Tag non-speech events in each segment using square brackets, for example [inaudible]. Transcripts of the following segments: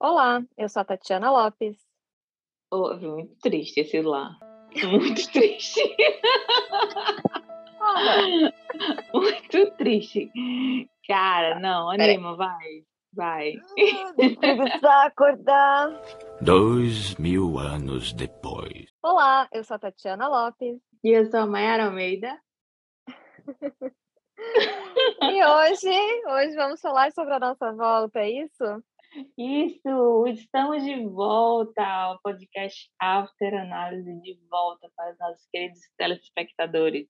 Olá, eu sou a Tatiana Lopes. Oh, muito triste esse lá. Muito [laughs] triste. Ah, Muito triste. Cara, não, anima, vai. Vai. precisar acordar. Dois mil anos depois. Olá, eu sou a Tatiana Lopes. E eu sou a Mayara Almeida. [laughs] E hoje, hoje vamos falar sobre a nossa volta, é isso? Isso, estamos de volta ao podcast After Análise, de volta para os nossos queridos telespectadores.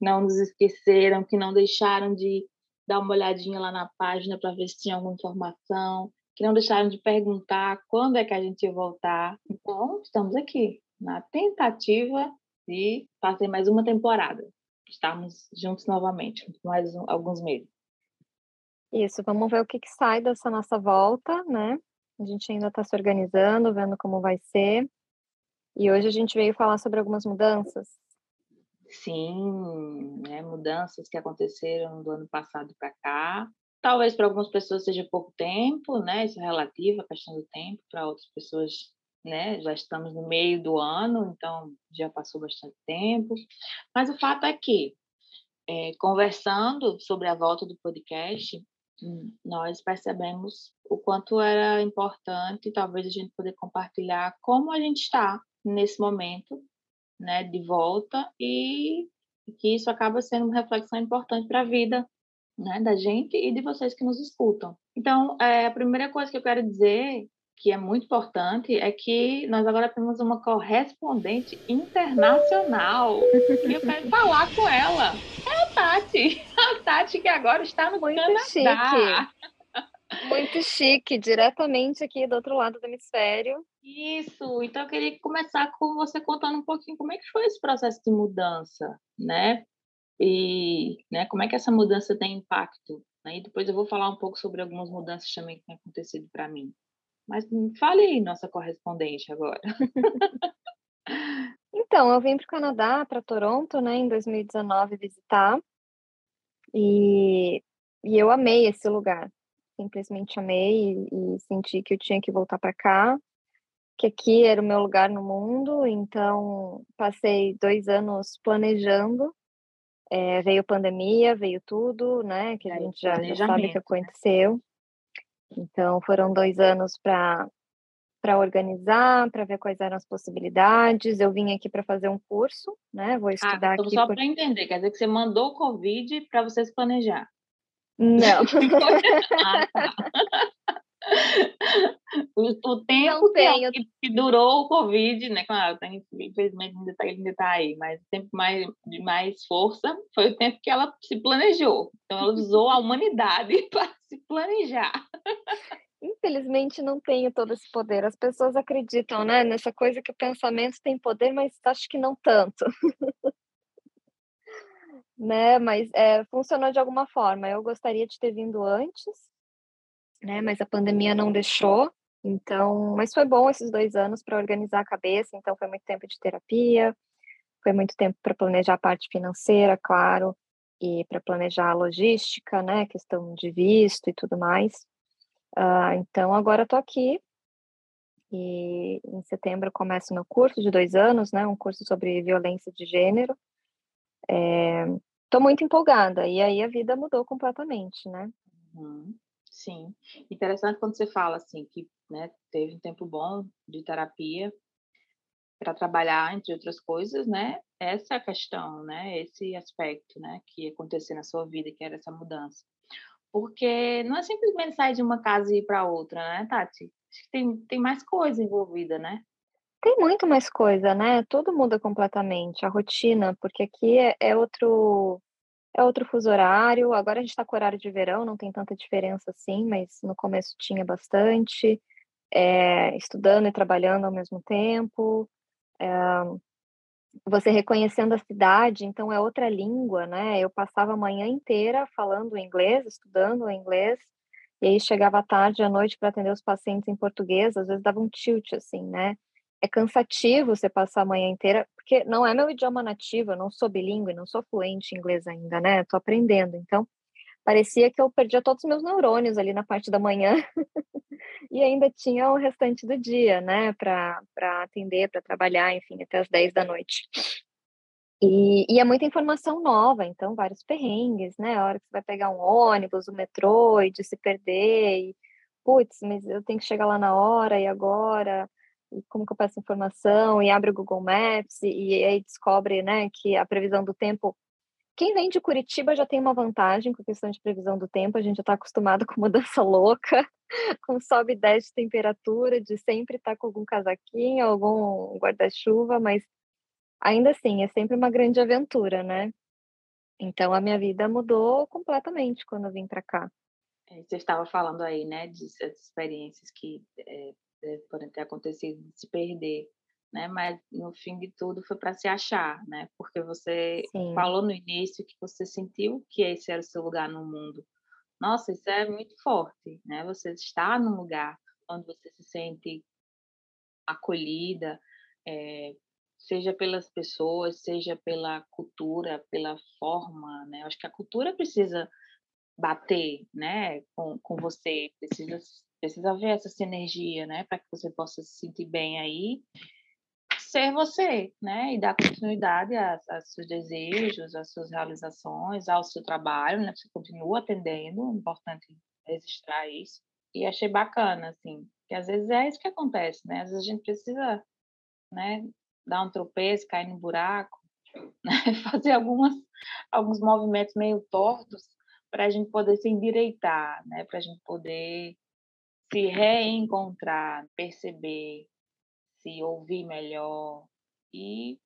Não nos esqueceram, que não deixaram de dar uma olhadinha lá na página para ver se tinha alguma informação, que não deixaram de perguntar quando é que a gente ia voltar. Então, estamos aqui, na tentativa de fazer mais uma temporada. Estamos juntos novamente, mais um- alguns meses. Isso, vamos ver o que, que sai dessa nossa volta, né? A gente ainda está se organizando, vendo como vai ser. E hoje a gente veio falar sobre algumas mudanças. Sim, né, mudanças que aconteceram do ano passado para cá. Talvez para algumas pessoas seja pouco tempo, né? Isso é relativo, a questão do tempo. Para outras pessoas, né? Já estamos no meio do ano, então já passou bastante tempo. Mas o fato é que, eh, conversando sobre a volta do podcast, nós percebemos o quanto era importante, talvez a gente poder compartilhar como a gente está nesse momento, né, de volta e que isso acaba sendo uma reflexão importante para a vida, né, da gente e de vocês que nos escutam. Então, é, a primeira coisa que eu quero dizer, que é muito importante, é que nós agora temos uma correspondente internacional e eu quero falar com ela. É Tati, [laughs] a Tati que agora está no Muito Canadá. chique. Muito chique, diretamente aqui do outro lado do hemisfério. Isso, então eu queria começar com você contando um pouquinho como é que foi esse processo de mudança, né? E né, como é que essa mudança tem impacto. Né? E depois eu vou falar um pouco sobre algumas mudanças também que têm acontecido para mim. Mas fale aí, nossa correspondente agora. [laughs] Então, eu vim para o Canadá, para Toronto, né, em 2019 visitar. E, e eu amei esse lugar. Simplesmente amei e, e senti que eu tinha que voltar para cá, que aqui era o meu lugar no mundo. Então, passei dois anos planejando. É, veio pandemia, veio tudo, né, que a gente já, já sabe que né? aconteceu. Então, foram dois anos para para organizar, para ver quais eram as possibilidades. Eu vim aqui para fazer um curso, né? Vou Ah, estudar então aqui só por... para entender, quer dizer que você mandou o Covid para você se planejar. Não, [laughs] Ah, tá. O, o tempo Não tenho. que, que durou o Covid, né? Claro, infelizmente ainda está ainda tá aí, mas o tempo mais, de mais força foi o tempo que ela se planejou. Então, ela usou a humanidade [laughs] para se planejar. Infelizmente não tenho todo esse poder. As pessoas acreditam, né, nessa coisa que o pensamento tem poder, mas acho que não tanto. [laughs] né? Mas é, funcionou de alguma forma. Eu gostaria de ter vindo antes, né? Mas a pandemia não deixou. Então, mas foi bom esses dois anos para organizar a cabeça. Então, foi muito tempo de terapia, foi muito tempo para planejar a parte financeira, claro, e para planejar a logística, né? Questão de visto e tudo mais. Ah, então, agora estou aqui e em setembro começo meu curso de dois anos, né? Um curso sobre violência de gênero. Estou muito empolgada e aí a vida mudou completamente, né? Uhum, Sim. Interessante quando você fala assim que né, teve um tempo bom de terapia para trabalhar, entre outras coisas, né? Essa é questão, né? Esse aspecto, né? Que ia acontecer na sua vida, que era essa mudança. Porque não é simplesmente sair de uma casa e ir para outra, né, Tati? Acho que tem, tem mais coisa envolvida, né? Tem muito mais coisa, né? Tudo muda completamente, a rotina, porque aqui é, é outro é outro fuso horário. Agora a gente está com horário de verão, não tem tanta diferença assim, mas no começo tinha bastante. É, estudando e trabalhando ao mesmo tempo. É, você reconhecendo a cidade, então é outra língua, né? Eu passava a manhã inteira falando inglês, estudando inglês, e aí chegava à tarde, à noite para atender os pacientes em português, às vezes dava um tilt, assim, né? É cansativo você passar a manhã inteira, porque não é meu idioma nativo, eu não sou bilíngue, não sou fluente em inglês ainda, né? Estou aprendendo, então parecia que eu perdia todos os meus neurônios ali na parte da manhã [laughs] e ainda tinha o restante do dia, né, para atender, para trabalhar, enfim, até as 10 da noite. E, e, é muita informação nova, então vários perrengues, né? A hora que você vai pegar um ônibus, o um metrô e de se perder, e putz, mas eu tenho que chegar lá na hora e agora, e como que eu peço informação, e abre o Google Maps, e, e aí descobre, né, que a previsão do tempo quem vem de Curitiba já tem uma vantagem com a questão de previsão do tempo, a gente já está acostumado com mudança [laughs] louca, com sobe e desce de temperatura, de sempre estar tá com algum casaquinho, algum guarda-chuva, mas ainda assim, é sempre uma grande aventura, né? Então a minha vida mudou completamente quando eu vim para cá. É, você estava falando aí, né, de, de experiências que é, podem ter acontecido de se perder né? Mas no fim de tudo foi para se achar, né? Porque você Sim. falou no início que você sentiu que esse era o seu lugar no mundo. Nossa, isso é muito forte, né? Você está num lugar onde você se sente acolhida, é, seja pelas pessoas, seja pela cultura, pela forma, né? Acho que a cultura precisa bater, né, com, com você, precisa precisa ver essa sinergia, né, para que você possa se sentir bem aí ser você, né? E dar continuidade aos, seus desejos, às suas realizações, ao seu trabalho, né? Você continua atendendo, é importante registrar isso. E achei bacana, assim, que às vezes é isso que acontece, né? Às vezes a gente precisa, né, dar um tropeço, cair no buraco, [laughs] né? fazer algumas, alguns movimentos meio tortos para a gente poder se endireitar, né? Para a gente poder se reencontrar, perceber, se ouvir melhor e,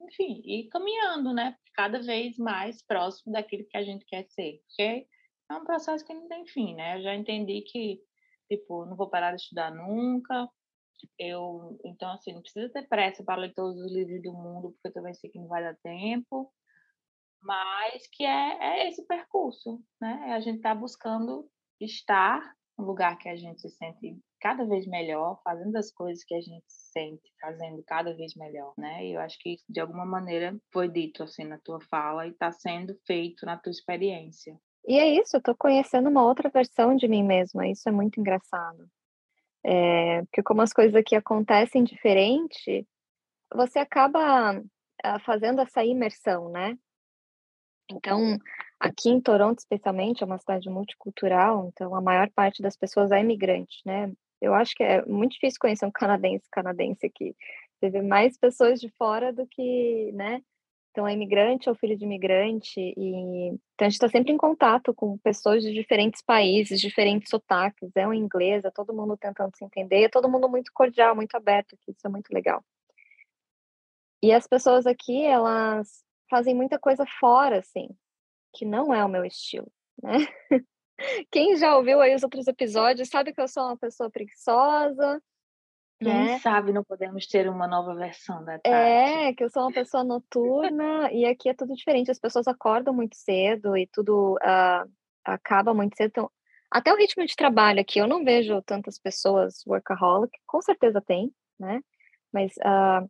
enfim, ir caminhando, né? Cada vez mais próximo daquilo que a gente quer ser. Porque é um processo que não tem fim, né? Eu já entendi que, tipo, não vou parar de estudar nunca. Eu, então, assim, não precisa ter pressa para ler todos os livros do mundo, porque eu também sei que não vai dar tempo. Mas que é, é esse percurso, né? A gente está buscando estar no lugar que a gente se sente cada vez melhor, fazendo as coisas que a gente sente, fazendo cada vez melhor, né? E eu acho que de alguma maneira foi dito assim na tua fala e está sendo feito na tua experiência. E é isso, eu tô conhecendo uma outra versão de mim mesma, isso é muito engraçado. É, porque como as coisas aqui acontecem diferente, você acaba uh, fazendo essa imersão, né? Então, aqui em Toronto, especialmente, é uma cidade multicultural, então a maior parte das pessoas é imigrante, né? Eu acho que é muito difícil conhecer um [laughs] canadense canadense aqui. Você vê mais pessoas de fora do que, né? Então, é imigrante ou filho de imigrante. E... Então, a gente está sempre em contato com pessoas de diferentes países, diferentes sotaques. É um inglês, é todo mundo tentando se entender. É todo mundo muito cordial, muito aberto aqui. Isso é muito legal. E as pessoas aqui, elas fazem muita coisa fora, assim, que não é o meu estilo, né? [laughs] Quem já ouviu aí os outros episódios sabe que eu sou uma pessoa preguiçosa. Quem né? sabe não podemos ter uma nova versão da tarde. É, que eu sou uma pessoa noturna e aqui é tudo diferente. As pessoas acordam muito cedo e tudo uh, acaba muito cedo. Então, até o ritmo de trabalho aqui, eu não vejo tantas pessoas workaholic. Com certeza tem, né? Mas uh,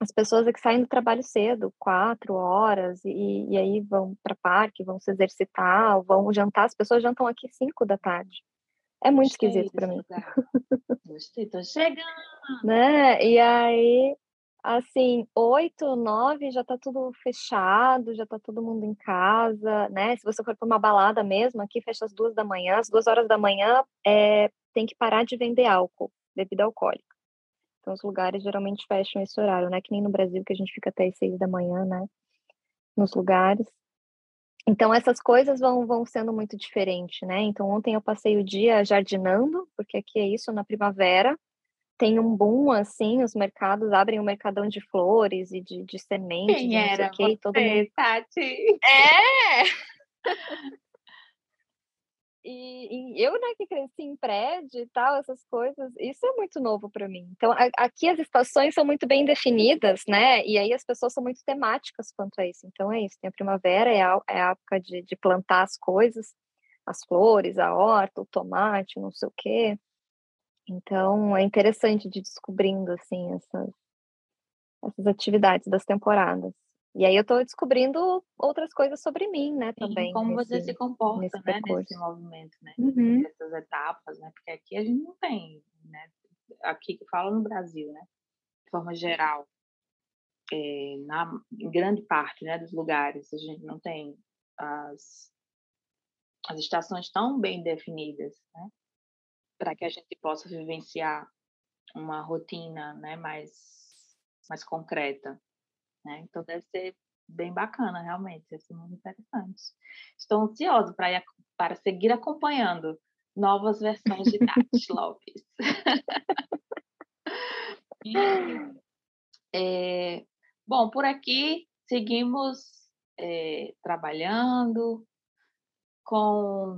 as pessoas é que saem do trabalho cedo, quatro horas, e, e aí vão para parque, vão se exercitar, vão jantar. As pessoas jantam aqui cinco da tarde. É muito Gostei esquisito para mim. [laughs] Gostei, tô chegando. né? E aí, assim, oito, nove já tá tudo fechado, já tá todo mundo em casa, né? Se você for para uma balada mesmo, aqui fecha às duas da manhã, às duas horas da manhã é, tem que parar de vender álcool, bebida alcoólica. Então, os lugares geralmente fecham esse horário, né? Que nem no Brasil, que a gente fica até as seis da manhã, né? Nos lugares. Então, essas coisas vão, vão sendo muito diferentes, né? Então, ontem eu passei o dia jardinando, porque aqui é isso, na primavera. Tem um boom, assim, os mercados abrem um mercadão de flores e de, de sementes, Quem sei o quê. Todo mundo... Tati? É! [laughs] E, e, eu, né, que cresci em prédio e tal, essas coisas, isso é muito novo para mim. Então, a, aqui as estações são muito bem definidas, né? E aí as pessoas são muito temáticas quanto a isso. Então, é isso. Tem a primavera, é a, é a época de, de plantar as coisas, as flores, a horta, o tomate, não sei o quê. Então, é interessante de descobrindo, assim, essas, essas atividades das temporadas. E aí eu estou descobrindo outras coisas sobre mim, né, também. Sim, como nesse, você se comporta, nesse né, nesse movimento, né? Uhum. Essas etapas, né? Porque aqui a gente não tem, né? Aqui que fala no Brasil, né? De forma geral, é, na em grande parte, né, dos lugares a gente não tem as as estações tão bem definidas, né? Para que a gente possa vivenciar uma rotina, né, mais mais concreta, né? Então deve ser bem bacana, realmente, deve ser muito interessante. Estou ansiosa para para seguir acompanhando novas versões de Tati [laughs] Lopes. é, [laughs] bom, por aqui seguimos é, trabalhando com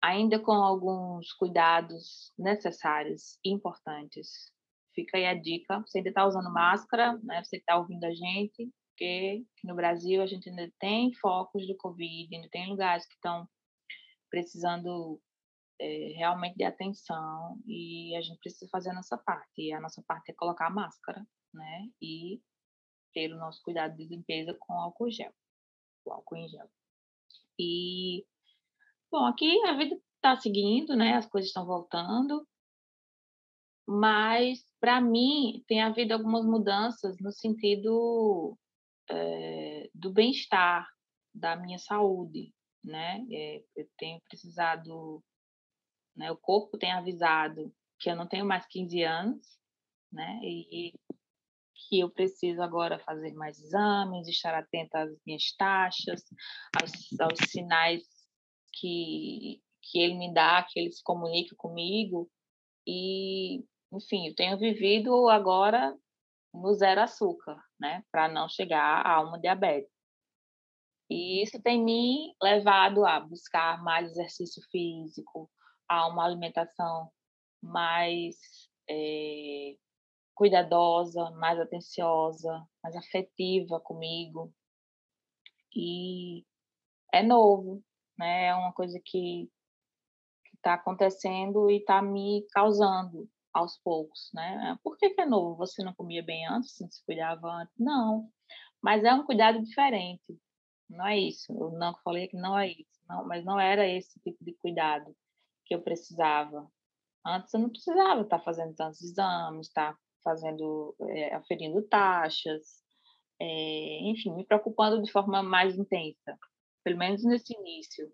ainda com alguns cuidados necessários e importantes. Fica aí a dica. Você ainda está usando máscara, né? Você está ouvindo a gente, porque no Brasil a gente ainda tem focos do Covid, ainda tem lugares que estão precisando é, realmente de atenção e a gente precisa fazer a nossa parte. E a nossa parte é colocar a máscara, né? E ter o nosso cuidado de limpeza com álcool gel, o álcool em gel. E Bom, aqui a vida está seguindo, né? As coisas estão voltando, mas para mim tem havido algumas mudanças no sentido é, do bem-estar, da minha saúde, né? É, eu tenho precisado, né? O corpo tem avisado que eu não tenho mais 15 anos, né? E, que eu preciso agora fazer mais exames, estar atenta às minhas taxas, aos, aos sinais que, que ele me dá, que ele se comunica comigo. E, enfim, eu tenho vivido agora no zero açúcar, né, para não chegar a uma diabetes. E isso tem me levado a buscar mais exercício físico, a uma alimentação mais é, cuidadosa, mais atenciosa, mais afetiva comigo. E é novo, né? É uma coisa que está acontecendo e está me causando aos poucos, né? Por que, que é novo? Você não comia bem antes, não se cuidava antes? Não, mas é um cuidado diferente. Não é isso. Eu não falei que não é isso, não, mas não era esse tipo de cuidado que eu precisava. Antes eu não precisava estar fazendo tantos exames, estar fazendo, é, aferindo taxas, é, enfim, me preocupando de forma mais intensa pelo menos nesse início,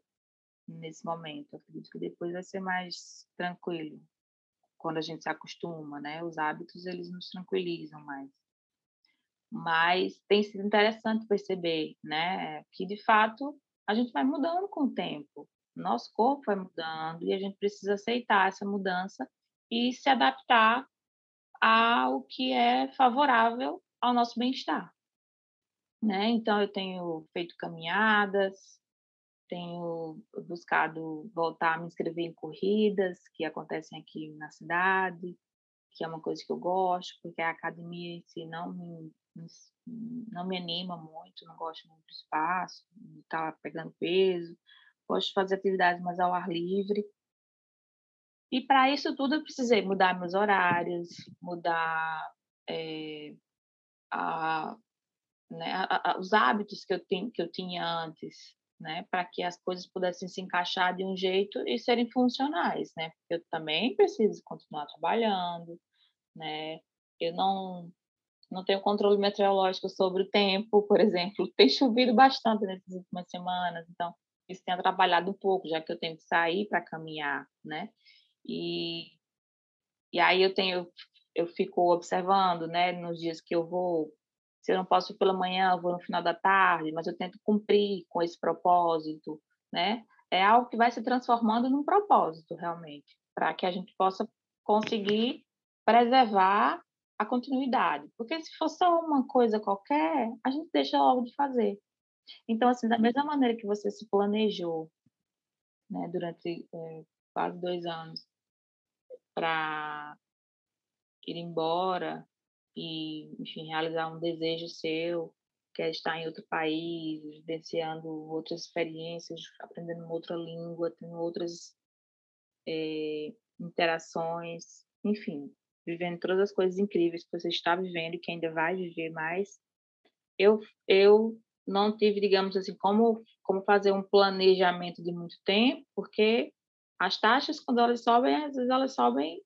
nesse momento. Acredito que depois vai ser mais tranquilo, quando a gente se acostuma, né? Os hábitos, eles nos tranquilizam mais. Mas tem sido interessante perceber, né, que de fato a gente vai mudando com o tempo. Nosso corpo vai mudando e a gente precisa aceitar essa mudança e se adaptar ao que é favorável ao nosso bem-estar né? Então eu tenho feito caminhadas, tenho buscado voltar a me inscrever em corridas que acontecem aqui na cidade, que é uma coisa que eu gosto, porque a academia em si não me, não me anima muito, não gosto muito do espaço, de estar pegando peso, gosto de fazer atividades mais ao ar livre. E para isso tudo eu precisei mudar meus horários, mudar é, a, né, a, a, os hábitos que eu, tenho, que eu tinha antes, né, para que as coisas pudessem se encaixar de um jeito e serem funcionais, né, porque eu também preciso continuar trabalhando, né, eu não não tenho controle meteorológico sobre o tempo, por exemplo, [laughs] tem chovido bastante nessas últimas semanas, então isso tem atrapalhado um pouco, já que eu tenho que sair para caminhar, né, e e aí eu tenho eu fico observando, né, nos dias que eu vou se eu não posso pela manhã, eu vou no final da tarde, mas eu tento cumprir com esse propósito, né? É algo que vai se transformando num propósito, realmente, para que a gente possa conseguir preservar a continuidade. Porque se for só uma coisa qualquer, a gente deixa logo de fazer. Então, assim, da mesma maneira que você se planejou, né, durante é, quase dois anos, para ir embora e, enfim, realizar um desejo seu, que é estar em outro país, vivenciando outras experiências, aprendendo uma outra língua, tendo outras é, interações, enfim, vivendo todas as coisas incríveis que você está vivendo e que ainda vai viver mais. eu, eu não tive, digamos assim, como, como fazer um planejamento de muito tempo, porque as taxas, quando elas sobem, às vezes elas sobem,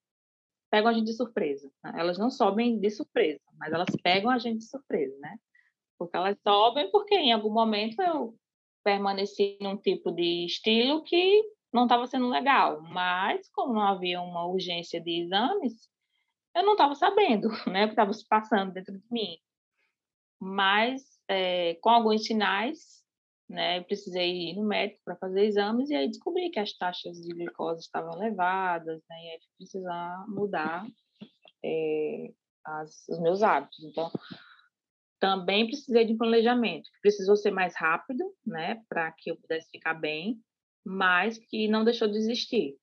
pegam a gente de surpresa. Né? Elas não sobem de surpresa, mas elas pegam a gente de surpresa, né? Porque elas sobem porque em algum momento eu permaneci num tipo de estilo que não estava sendo legal, mas como não havia uma urgência de exames, eu não estava sabendo, [laughs] né, o que estava se passando dentro de mim. Mas é, com alguns sinais, né, eu precisei ir no médico para fazer exames e aí descobri que as taxas de glicose estavam elevadas, né, e aí precisar mudar é, as, os meus hábitos. Então, também precisei de um planejamento, que precisou ser mais rápido, né, para que eu pudesse ficar bem, mas que não deixou de existir.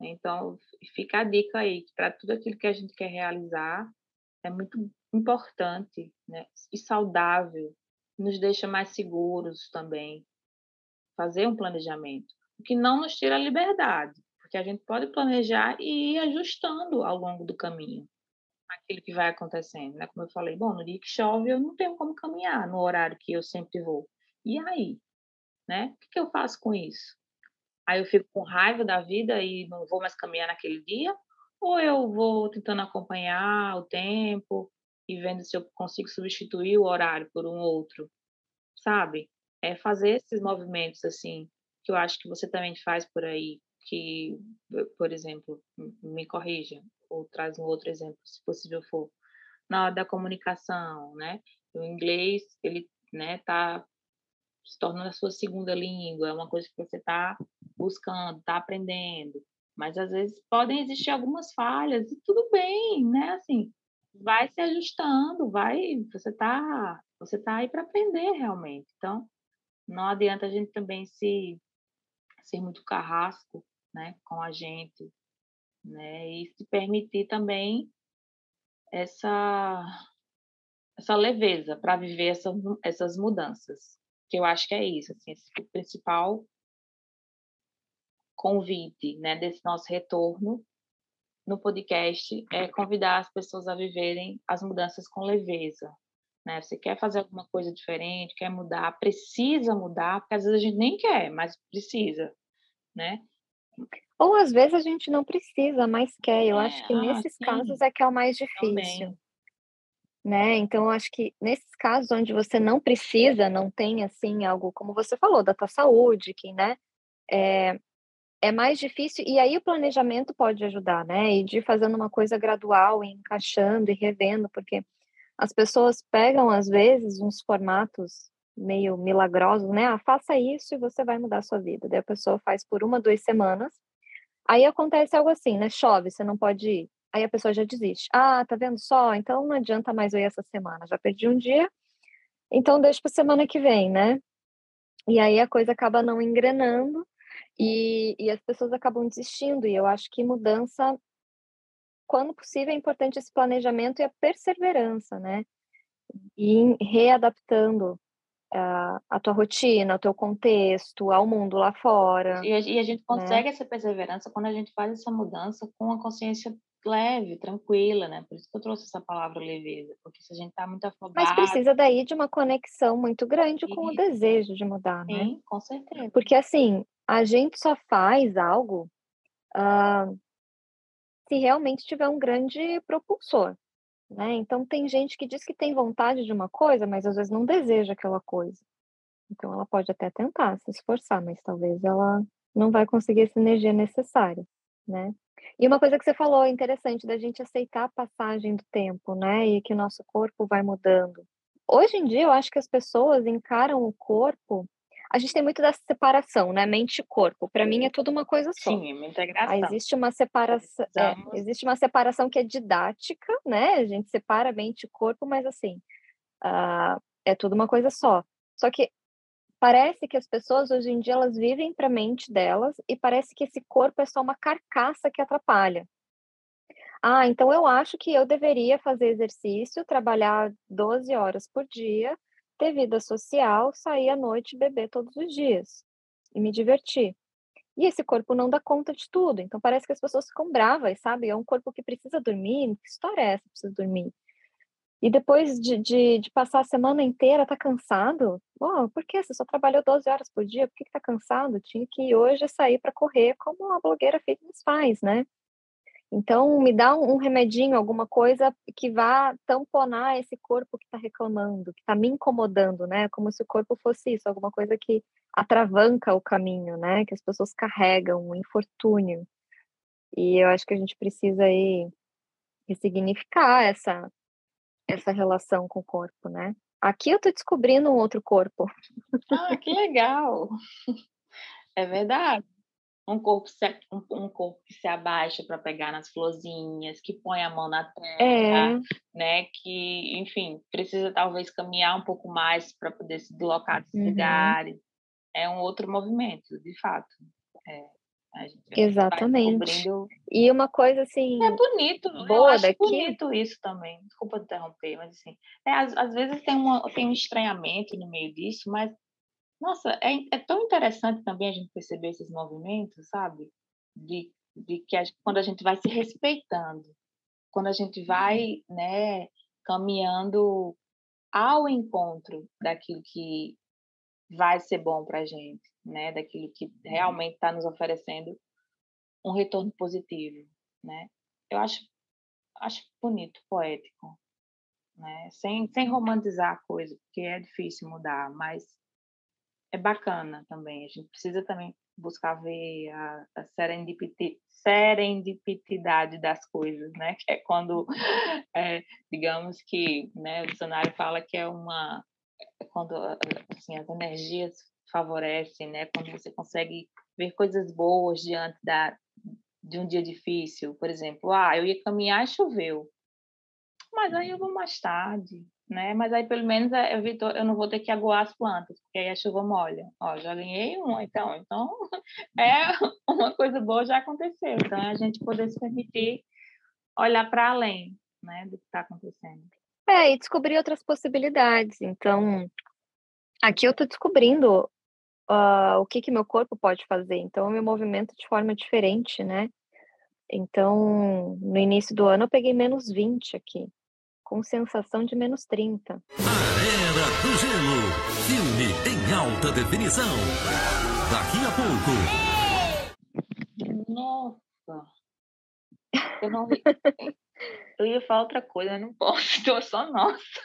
Então, fica a dica aí, que para tudo aquilo que a gente quer realizar, é muito importante né, e saudável, nos deixa mais seguros também, fazer um planejamento, o que não nos tira a liberdade, porque a gente pode planejar e ir ajustando ao longo do caminho aquilo que vai acontecendo, né? Como eu falei, bom, no dia que chove eu não tenho como caminhar no horário que eu sempre vou. E aí, né? O que, que eu faço com isso? Aí eu fico com raiva da vida e não vou mais caminhar naquele dia? Ou eu vou tentando acompanhar o tempo e vendo se eu consigo substituir o horário por um outro, sabe? É fazer esses movimentos assim, que eu acho que você também faz por aí, que, por exemplo, me corrija, ou traz um outro exemplo, se possível for, na hora da comunicação, né? O inglês, ele, né, tá se tornando a sua segunda língua, é uma coisa que você está buscando, está aprendendo, mas às vezes podem existir algumas falhas e tudo bem, né? Assim, vai se ajustando, vai, você está você tá aí para aprender realmente. Então, não adianta a gente também se ser muito carrasco, né, com a gente, né? E se permitir também essa essa leveza para viver essa, essas mudanças, que eu acho que é isso, assim, esse o principal convite, né, desse nosso retorno no podcast é convidar as pessoas a viverem as mudanças com leveza, né? Você quer fazer alguma coisa diferente, quer mudar, precisa mudar, porque às vezes a gente nem quer, mas precisa, né? Ou às vezes a gente não precisa, mas quer. Eu é, acho que ah, nesses sim. casos é que é o mais difícil. Também. Né? Então, eu acho que nesses casos onde você não precisa, não tem assim algo, como você falou, da tua saúde, que, né, é, é mais difícil, e aí o planejamento pode ajudar, né? E de fazendo uma coisa gradual, encaixando e revendo, porque as pessoas pegam, às vezes, uns formatos meio milagrosos, né? Ah, faça isso e você vai mudar a sua vida. Daí a pessoa faz por uma, duas semanas, Aí acontece algo assim, né? Chove, você não pode ir. Aí a pessoa já desiste. Ah, tá vendo só? Então não adianta mais eu ir essa semana. Já perdi um dia, então deixa para semana que vem, né? E aí a coisa acaba não engrenando e, e as pessoas acabam desistindo. E eu acho que mudança, quando possível, é importante esse planejamento e a perseverança, né? E readaptando a, a tua rotina, o teu contexto, ao mundo lá fora. E a, e a gente né? consegue né? essa perseverança quando a gente faz essa mudança com a consciência leve, tranquila, né? Por isso que eu trouxe essa palavra leveza, porque se a gente tá muito afobado... Mas precisa daí de uma conexão muito grande com o desejo de mudar, né? Sim, com certeza. Porque assim, a gente só faz algo uh, se realmente tiver um grande propulsor. Né? Então, tem gente que diz que tem vontade de uma coisa, mas às vezes não deseja aquela coisa. Então, ela pode até tentar se esforçar, mas talvez ela não vai conseguir essa energia necessária, né? E uma coisa que você falou interessante da gente aceitar a passagem do tempo, né? E que o nosso corpo vai mudando. Hoje em dia, eu acho que as pessoas encaram o corpo a gente tem muito dessa separação, né? Mente e corpo. Para mim é tudo uma coisa só. Sim, uma integração. Existe uma separação, é, existe uma separação que é didática, né? A gente separa mente e corpo, mas assim, uh, é tudo uma coisa só. Só que parece que as pessoas hoje em dia elas vivem para a mente delas e parece que esse corpo é só uma carcaça que atrapalha. Ah, então eu acho que eu deveria fazer exercício, trabalhar 12 horas por dia ter vida social, sair à noite, beber todos os dias e me divertir. E esse corpo não dá conta de tudo. Então parece que as pessoas ficam bravas, sabe? É um corpo que precisa dormir. Que história é essa? Precisa dormir. E depois de, de, de, passar a semana inteira, tá cansado? Oh, por que? Você só trabalhou 12 horas por dia, por que, que tá cansado? Tinha que hoje sair para correr como a blogueira fitness faz, né? Então, me dá um, remedinho, alguma coisa que vá tamponar esse corpo que está reclamando, que está me incomodando, né? Como se o corpo fosse isso, alguma coisa que atravanca o caminho, né? Que as pessoas carregam, um infortúnio. E eu acho que a gente precisa aí ressignificar essa essa relação com o corpo, né? Aqui eu tô descobrindo um outro corpo. Ah, que legal! [laughs] É verdade. Um corpo, se, um, um corpo que se abaixa para pegar nas florzinhas, que põe a mão na terra, é. né? Que, enfim, precisa talvez caminhar um pouco mais para poder se deslocar desses uhum. lugares. É um outro movimento, de fato. É. Exatamente. E uma coisa assim. É bonito, boa eu acho daqui. bonito isso também. Desculpa interromper, mas assim, é, às, às vezes tem, uma, tem um estranhamento no meio disso, mas nossa, é, é tão interessante também a gente perceber esses movimentos, sabe? De, de que a, quando a gente vai se respeitando, quando a gente vai, né, caminhando ao encontro daquilo que vai ser bom para a gente né, daquilo que uhum. realmente está nos oferecendo um retorno positivo, né? Eu acho acho bonito, poético, né? Sem sem romantizar a coisa, porque é difícil mudar, mas é bacana também. A gente precisa também buscar ver a, a serendipidade das coisas, né? [laughs] Que é quando, é, digamos que, né, o dicionário fala que é uma é quando assim, as energias favorece, né? Quando você consegue ver coisas boas diante da, de um dia difícil. Por exemplo, ah, eu ia caminhar e choveu. Mas aí eu vou mais tarde, né? Mas aí pelo menos eu, eu não vou ter que aguar as plantas, porque aí a chuva molha. Ó, já ganhei um, então. Então, [laughs] é uma coisa boa já aconteceu. Então, é a gente poder se permitir olhar para além, né, do que está acontecendo. É, e descobrir outras possibilidades. Então, aqui eu estou descobrindo uh, o que que meu corpo pode fazer. Então, eu me movimento de forma diferente, né? Então, no início do ano, eu peguei menos 20 aqui, com sensação de menos 30. A Era do Gelo, filme em alta definição. Daqui a pouco. Nossa. Eu não [laughs] Eu ia falar outra coisa, não posso, [laughs] então só nossa.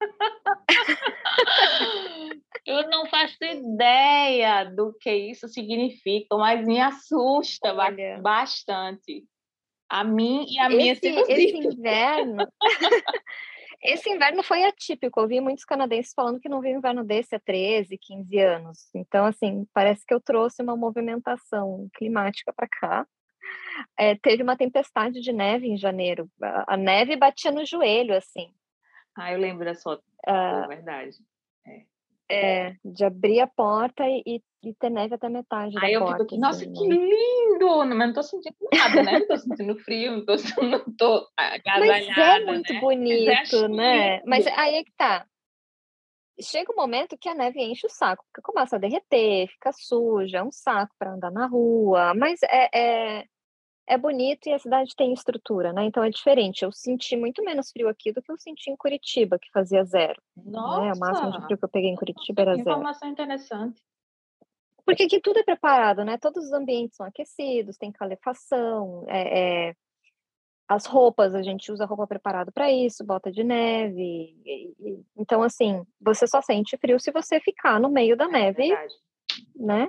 [laughs] Eu não faço ideia do que isso significa, mas me assusta Olha. bastante. A mim e a esse, minha Esse inverno. [laughs] esse inverno foi atípico. Eu vi muitos canadenses falando que não viu um inverno desse há 13, 15 anos. Então, assim, parece que eu trouxe uma movimentação climática para cá. É, teve uma tempestade de neve em janeiro. A neve batia no joelho, assim. Ah, eu lembro dessa foto. Uh, é verdade. É. É, de abrir a porta e, e ter neve até metade Aí da eu porta. Fico aqui, Nossa, assim, que né? lindo! Mas não tô sentindo nada, né? Não tô sentindo frio, não tô, [laughs] não tô agasalhada, Mas é muito né? bonito, Mas né? Mas aí é que tá. Chega um momento que a neve enche o saco, porque começa a derreter, fica suja, é um saco para andar na rua. Mas é, é é bonito e a cidade tem estrutura, né? Então é diferente. Eu senti muito menos frio aqui do que eu senti em Curitiba, que fazia zero. Nossa! Né? O máximo de frio que eu peguei em Curitiba era zero. Informação interessante. Porque aqui tudo é preparado, né? Todos os ambientes são aquecidos, tem calefação, é, é... as roupas, a gente usa roupa preparada para isso, bota de neve. E, e... então, assim, você só sente frio se você ficar no meio da é neve, é né?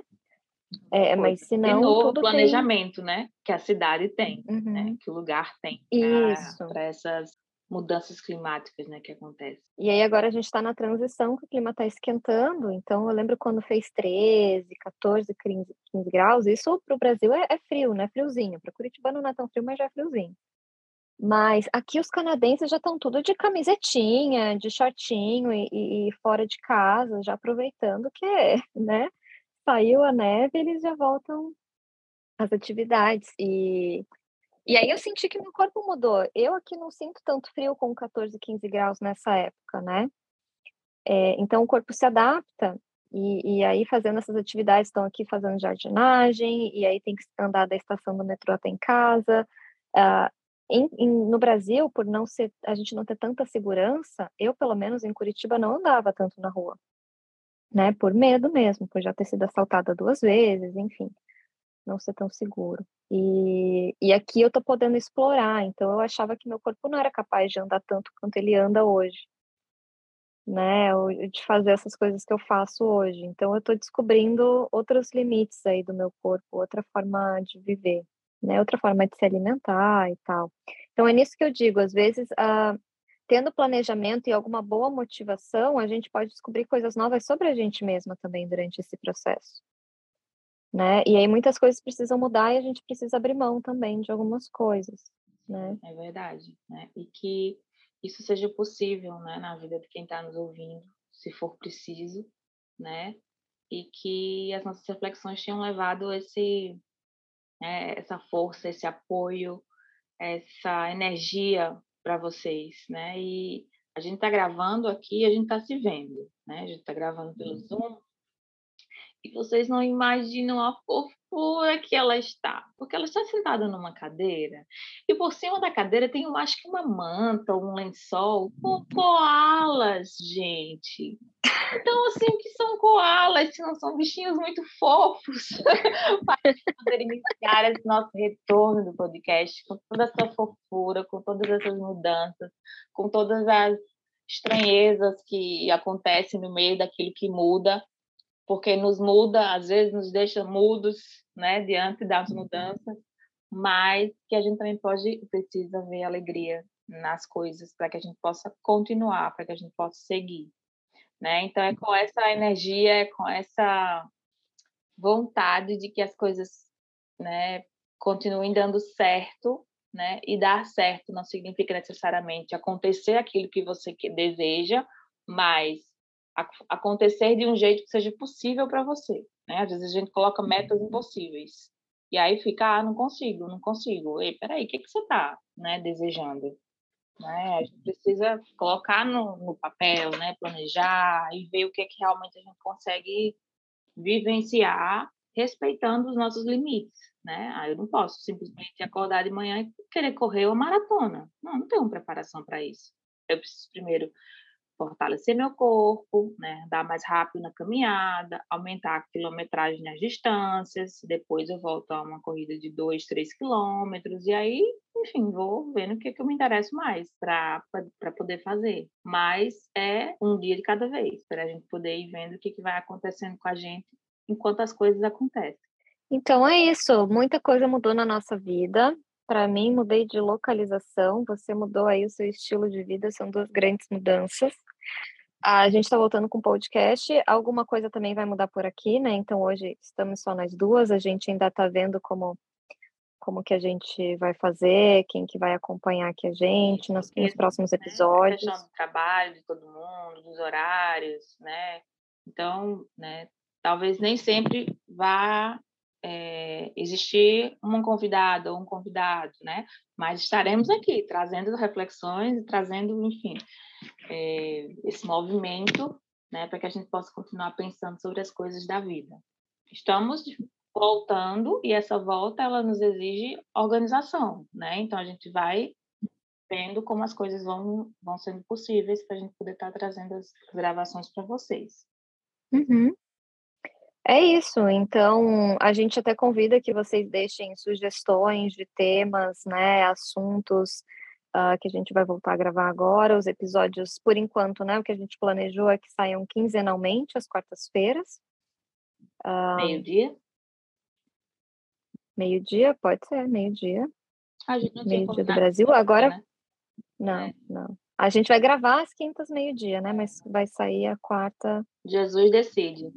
É, mas se não. De novo, planejamento, tem... né? Que a cidade tem, né, uhum. né? Que o lugar tem. Para essas mudanças climáticas, né? Que acontecem. E aí agora a gente está na transição, que o clima está esquentando. Então eu lembro quando fez 13, 14, 15, 15 graus. Isso para o Brasil é, é, frio, né? Friozinho. Para Curitiba não é tão frio, mas já é friozinho. Mas aqui os canadenses já estão tudo de camisetinha, de shortinho e, e, e fora de casa, já aproveitando que, né? Saiu a neve, eles já voltam às atividades. E, e aí eu senti que meu corpo mudou. Eu aqui não sinto tanto frio com 14, 15 graus nessa época, né? É, então o corpo se adapta. E, e aí, fazendo essas atividades, estão aqui fazendo jardinagem, e aí tem que andar da estação do metrô até em casa. Uh, em, em, no Brasil, por não ser, a gente não ter tanta segurança, eu, pelo menos em Curitiba, não andava tanto na rua, né? Por medo mesmo, por já ter sido assaltada duas vezes, enfim, não ser tão seguro. E, e aqui eu tô podendo explorar, então eu achava que meu corpo não era capaz de andar tanto quanto ele anda hoje, né? De fazer essas coisas que eu faço hoje. Então eu tô descobrindo outros limites aí do meu corpo, outra forma de viver né? Outra forma de se alimentar e tal. Então é nisso que eu digo, às vezes, uh, tendo planejamento e alguma boa motivação, a gente pode descobrir coisas novas sobre a gente mesma também durante esse processo. Né? E aí muitas coisas precisam mudar e a gente precisa abrir mão também de algumas coisas, né? É verdade, né? E que isso seja possível, né, na vida de quem está nos ouvindo, se for preciso, né? E que as nossas reflexões tenham levado esse né, essa força, esse apoio, essa energia para vocês, né? E a gente está gravando aqui, a gente está se vendo, né? A gente está gravando pelo uhum. Zoom e vocês não imaginam a fofura que ela está, porque ela está sentada numa cadeira e por cima da cadeira tem, eu acho que uma manta, um lençol com koalas, gente. Então, assim, o que são koalas se não são bichinhos muito fofos [laughs] para poder iniciar esse nosso retorno do podcast com toda essa fofura, com todas essas mudanças, com todas as estranhezas que acontecem no meio daquilo que muda, porque nos muda, às vezes nos deixa mudos, né, diante das mudanças, mas que a gente também pode precisa ver alegria nas coisas para que a gente possa continuar, para que a gente possa seguir, né? Então é com essa energia, é com essa vontade de que as coisas, né, continuem dando certo, né? E dar certo não significa necessariamente acontecer aquilo que você deseja, mas acontecer de um jeito que seja possível para você. Né? Às vezes a gente coloca metas uhum. impossíveis. E aí fica, ah, não consigo, não consigo. Ei, peraí, o que, que você está né, desejando? Né? A gente precisa colocar no, no, papel, né, planejar e ver o que, que realmente a gente consegue vivenciar respeitando os nossos limites. Né? Ah, eu não posso simplesmente acordar de manhã e querer correr uma maratona. Não, não tenho preparação para isso. Eu preciso primeiro fortalecer meu corpo, né, dar mais rápido na caminhada, aumentar a quilometragem nas distâncias, depois eu volto a uma corrida de 2, 3 quilômetros, e aí, enfim, vou vendo o que, que eu me interesso mais para poder fazer. Mas é um dia de cada vez, para a gente poder ir vendo o que, que vai acontecendo com a gente enquanto as coisas acontecem. Então é isso, muita coisa mudou na nossa vida. Para mim, mudei de localização, você mudou aí o seu estilo de vida, são duas grandes mudanças. A gente está voltando com o podcast. Alguma coisa também vai mudar por aqui, né? Então hoje estamos só nós duas. A gente ainda está vendo como como que a gente vai fazer, quem que vai acompanhar aqui a gente nos, nos próximos né? episódios. Né? do trabalho de todo mundo, dos horários, né? Então, né? Talvez nem sempre vá é, existir uma convidada ou um convidado, né? Mas estaremos aqui trazendo reflexões, trazendo, enfim, é, esse movimento, né, para que a gente possa continuar pensando sobre as coisas da vida. Estamos voltando e essa volta ela nos exige organização, né? Então a gente vai vendo como as coisas vão vão sendo possíveis para a gente poder estar tá trazendo as gravações para vocês. Uhum. É isso, então a gente até convida que vocês deixem sugestões de temas, né, assuntos uh, que a gente vai voltar a gravar agora. Os episódios, por enquanto, né, o que a gente planejou é que saiam quinzenalmente, às quartas-feiras. Uh, meio-dia? Meio-dia, pode ser, meio-dia. Meio-dia do Brasil. Agora, né? não, é. não. A gente vai gravar às quintas, meio-dia, né? Mas vai sair a quarta. Jesus decide.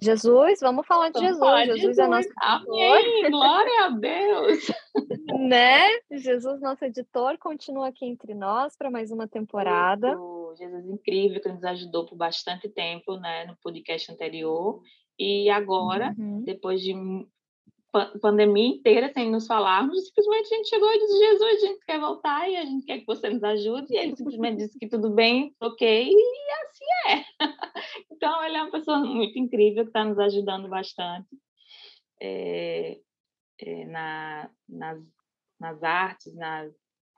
Jesus, vamos falar de vamos Jesus. Falar Jesus, Jesus é nosso Amém, glória a Deus. [laughs] né? Jesus, nosso editor, continua aqui entre nós para mais uma temporada. O Jesus incrível que nos ajudou por bastante tempo, né, no podcast anterior. E agora, uhum. depois de pandemia inteira sem nos falarmos, simplesmente a gente chegou e disse, Jesus, a gente quer voltar e a gente quer que você nos ajude, e ele simplesmente disse que tudo bem, ok, e assim é. [laughs] Então, ele é uma pessoa muito incrível que está nos ajudando bastante é, é, na, nas nas artes, nas,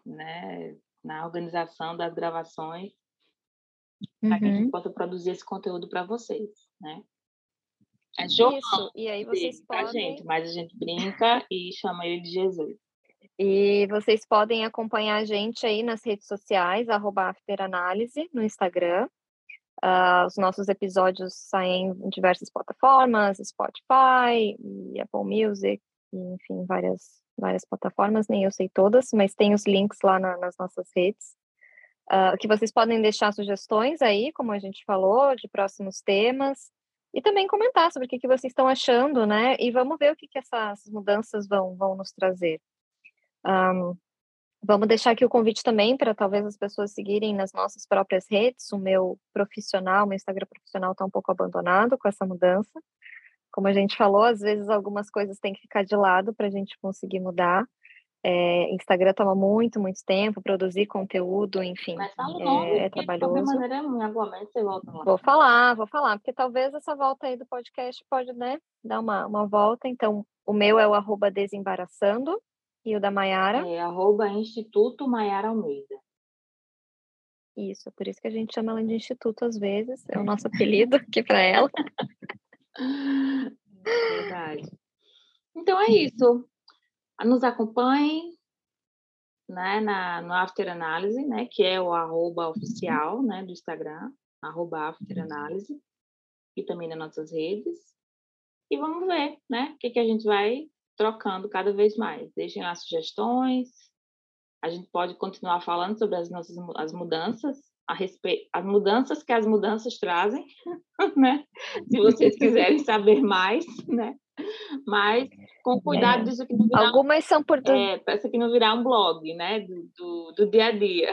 né, na organização das gravações, para que a gente Uhum. possa produzir esse conteúdo para vocês, né? É Isso, João e aí vocês tá, podem gente? Mas a gente brinca e chama ele de Jesus. E vocês podem acompanhar a gente aí nas redes sociais, afteranálise, no Instagram. Ah, os nossos episódios saem em diversas plataformas, Spotify, Apple Music, enfim, várias, várias plataformas, nem eu sei todas, mas tem os links lá na- nas nossas redes. Ah, que vocês podem deixar sugestões aí, como a gente falou, de próximos temas, e também comentar sobre o que, vocês estão achando, né? E vamos ver o que, que essas mudanças vão, vão nos trazer. Ahm, vamos deixar aqui o convite também para talvez as pessoas seguirem nas nossas próprias redes. O meu profissional, meu Instagram profissional está um pouco abandonado com essa mudança. Como a gente falou, às vezes algumas coisas têm que ficar de lado para a gente conseguir mudar. É, Instagram toma muito, muito tempo, produzir conteúdo, enfim, Mas fala o é, nome, é porque de trabalhoso. maneira, em algum momento você volta lá. Vou falar, vou falar, porque talvez essa volta aí do podcast pode, né, dar uma, uma volta. Então, o meu é o arroba desembaraçando e o da Maiara. É arroba Instituto Maiara Almeida. Isso, é por isso que a gente chama ela de instituto às vezes, é o nosso apelido [laughs] aqui para ela. [laughs] Verdade. Então é isso. Nos acompanhem né, na, no After Análise, né, que é o arroba oficial né, do Instagram, arroba After Análise, e também nas nossas redes. E vamos ver né, o que, que a gente vai trocando cada vez mais. Deixem lá sugestões. A gente pode continuar falando sobre as nossas as mudanças, a respeito, as mudanças que as mudanças trazem, [laughs] né? Se vocês quiserem saber mais, né? Mas com cuidado É. disso que não virar, Algumas são por du- é, isso aqui não virar um blog, né? Do, do, do dia a dia.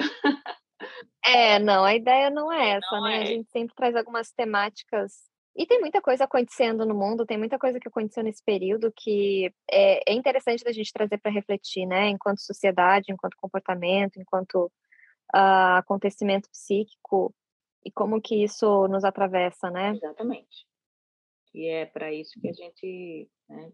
É, não, a ideia não é essa, Não né? A é. gente sempre traz algumas temáticas. E tem muita coisa acontecendo no mundo, tem muita coisa que aconteceu nesse período que é, é interessante da gente trazer para refletir, né? Enquanto sociedade, enquanto comportamento, enquanto ah, acontecimento psíquico, e como que isso nos atravessa, né? Exatamente. E é para isso que a gente né,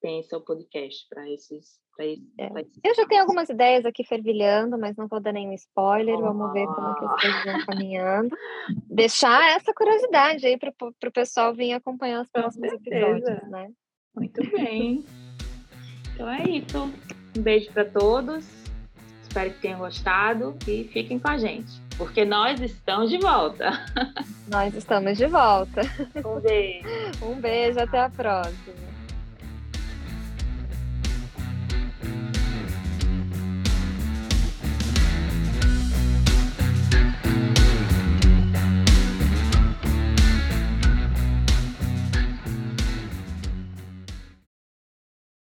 pensa o podcast, para esses, pra esses, É. pra esses Eu já tenho algumas ideias aqui fervilhando, mas não vou dar nenhum spoiler. Vamos ver como que as coisas vão caminhando. [laughs] Deixar essa curiosidade aí para o pessoal vir acompanhar os próximos episódios, né? Muito bem. Então é isso. Um beijo para todos. Espero que tenham gostado e fiquem com a gente, porque nós estamos de volta. Nós estamos de volta. Um beijo. Um beijo, até a próxima.